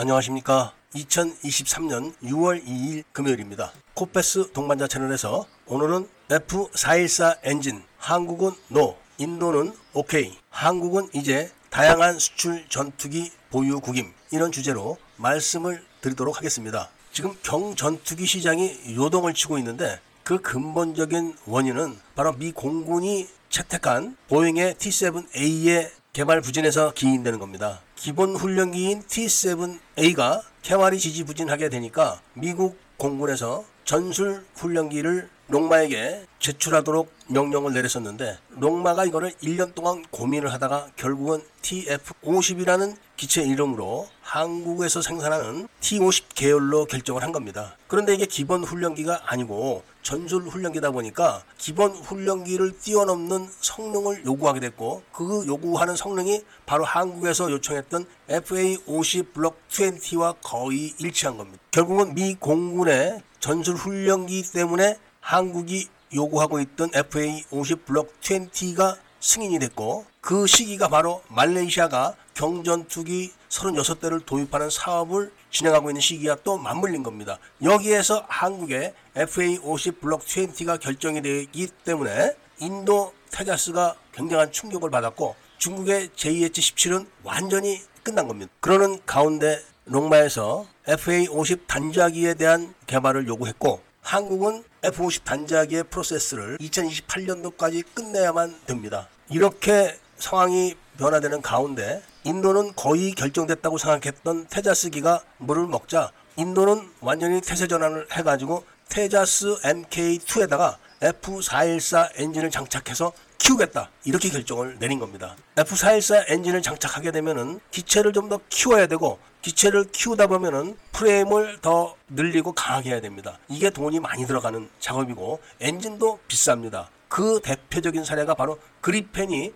안녕하십니까. 2023년 6월 2일 금요일입니다. 코페스 동반자 채널에서 오늘은 F414 엔진, 한국은 NO, 인도는 OK, 한국은 이제 다양한 수출 전투기 보유국임 이런 주제로 말씀을 드리도록 하겠습니다. 지금 경전투기 시장이 요동을 치고 있는데 그 근본적인 원인은 바로 미 공군이 채택한 보잉의 T7A의 개발 부진에서 기인되는 겁니다. 기본 훈련기인 T7A가 개발이 지지부진하게 되니까 미국 공군에서 전술 훈련기를 롱마에게 제출하도록 명령을 내렸었는데 롱마가 이거를 1년 동안 고민을 하다가 결국은 TF50이라는 기체 이름으로 한국에서 생산하는 T50 계열로 결정을 한 겁니다. 그런데 이게 기본 훈련기가 아니고 전술 훈련기다 보니까 기본 훈련기를 뛰어넘는 성능을 요구하게 됐고 그 요구하는 성능이 바로 한국에서 요청했던 FA50 블록 20와 거의 일치한 겁니다. 결국은 미 공군의 전술 훈련기 때문에 한국이 요구하고 있던 FA50 블록 20가 승인이 됐고 그 시기가 바로 말레이시아가 경전투기 36대를 도입하는 사업을 진행하고 있는 시기와 또 맞물린 겁니다. 여기에서 한국의 FA50 블록 20가 결정이 되기 때문에 인도 테자스가 굉장한 충격을 받았고 중국의 JH17은 완전히 끝난 겁니다. 그러는 가운데 롱마에서 FA50 단자기에 대한 개발을 요구했고 한국은 F50 단자기의 프로세스를 2028년도까지 끝내야만 됩니다. 이렇게 상황이 변화되는 가운데 인도는 거의 결정됐다고 생각했던 테자스기가 물을 먹자 인도는 완전히 태세 전환을 해가지고 테자스 MK2에다가 F414 엔진을 장착해서 키우겠다 이렇게 결정을 내린 겁니다. F414 엔진을 장착하게 되면은 기체를 좀 더 키워야 되고 기체를 키우다 보면은 프레임을 더 늘리고 강하게 해야 됩니다. 이게 돈이 많이 들어가는 작업이고 엔진도 비쌉니다. 그 대표적인 사례가 바로 그리펜이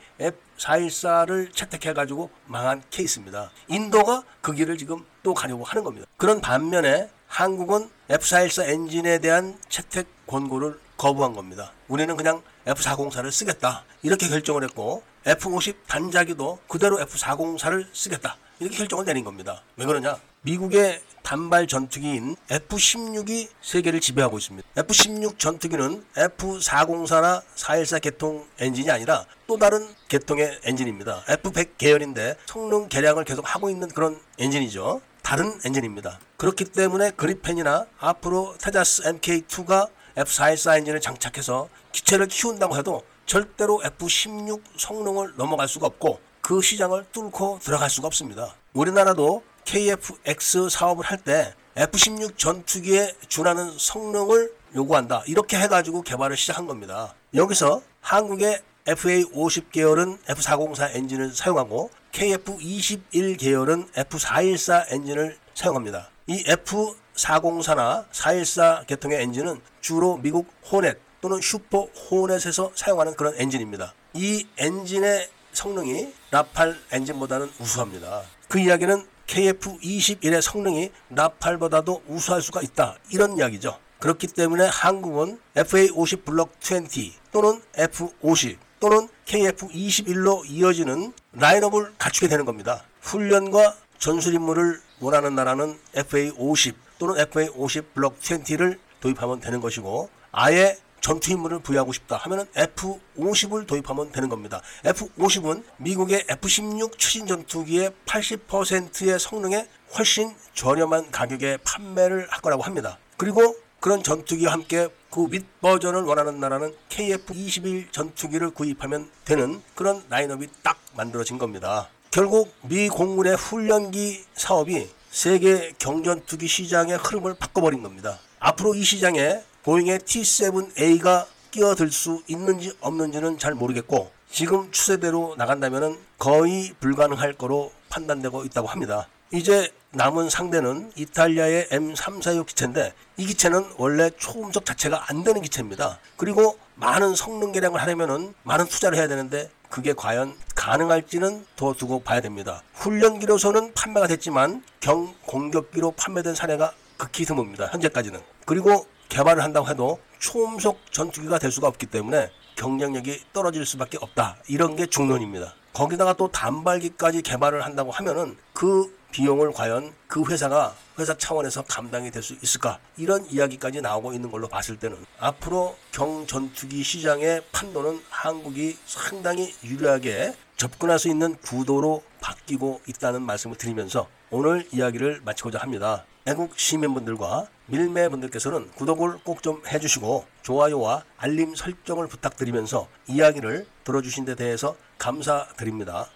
F414를 채택해가지고 망한 케이스입니다. 인도가 그 길을 지금 또 가려고 하는 겁니다. 그런 반면에 한국은 F414 엔진에 대한 채택 권고를 거부한 겁니다. 우리는 그냥 F404를 쓰겠다. 이렇게 결정을 했고 F50 단자기도 그대로 F404를 쓰겠다. 이렇게 결정을 내린 겁니다. 왜 그러냐? 미국의 단발 전투기인 F-16이 세계를 지배하고 있습니다. F-16 전투기는 F-404나 414 계통 엔진이 아니라 또 다른 계통의 엔진입니다. F-100 계열인데 성능 개량을 계속 하고 있는 그런 엔진이죠. 다른 엔진입니다. 그렇기 때문에 그리펜이나 앞으로 테자스 MK2가 F414 엔진을 장착해서 기체를 키운다고 해도 절대로 F16 성능을 넘어갈 수가 없고 그 시장을 뚫고 들어갈 수가 없습니다. 우리나라도 KFX 사업을 할 때 F16 전투기에 준하는 성능을 요구한다. 이렇게 해가지고 개발을 시작한 겁니다. 여기서 한국의 FA50 계열은 F404 엔진을 사용하고 KF21 계열은 F414 엔진을 사용합니다. 이 F404나 414 계통의 엔진은 주로 미국 호넷 또는 슈퍼 호넷에서 사용하는 그런 엔진입니다. 이 엔진의 성능이 라팔 엔진보다는 우수합니다. 그 이야기는 KF21의 성능이 라팔보다도 우수할 수가 있다. 이런 이야기죠. 그렇기 때문에 한국은 FA50 블록 20 또는 F50 또는 KF21로 이어지는 라인업을 갖추게 되는 겁니다. 훈련과 전술 임무를 원하는 나라는 FA50 또는 FA50 블록 20를 도입하면 되는 것이고 아예 전투 임무를 부여하고 싶다 하면은 F-50을 도입하면 되는 겁니다. F-50은 미국의 F-16 추진 전투기의 80%의 성능에 훨씬 저렴한 가격에 판매를 할 거라고 합니다. 그리고 그런 전투기와 함께 그 윗 버전을 원하는 나라는 KF-21 전투기를 구입하면 되는 그런 라인업이 딱 만들어진 겁니다. 결국 미 공군의 훈련기 사업이 세계 경전투기 시장의 흐름을 바꿔버린 겁니다. 앞으로 이 시장에 보잉의 T7A가 끼어들 수 있는지 없는지는 잘 모르겠고 지금 추세대로 나간다면 거의 불가능할 거로 판단되고 있다고 합니다. 이제 남은 상대는 이탈리아의 M346 기체인데 이 기체는 원래 초음속 자체가 안 되는 기체입니다. 그리고 많은 성능 개량을 하려면 많은 투자를 해야 되는데 그게 과연 가능할지는 더 두고 봐야 됩니다. 훈련기로서는 판매가 됐지만 경공격기로 판매된 사례가 극히 드뭅니다. 현재까지는. 그리고 개발을 한다고 해도 초음속 전투기가 될 수가 없기 때문에 경쟁력이 떨어질 수밖에 없다. 이런 게 중론입니다. 거기다가 또 단발기까지 개발을 한다고 하면은 그 비용을 과연 그 회사가 회사 차원에서 감당이 될 수 있을까 이런 이야기까지 나오고 있는 걸로 봤을 때는 앞으로 경전투기 시장의 판도는 한국이 상당히 유리하게 접근할 수 있는 구도로 바뀌고 있다는 말씀을 드리면서 오늘 이야기를 마치고자 합니다. 애국 시민분들과 밀매분들께서는 구독을 꼭 좀 해주시고 좋아요와 알림 설정을 부탁드리면서 이야기를 들어주신 데 대해서 감사드립니다.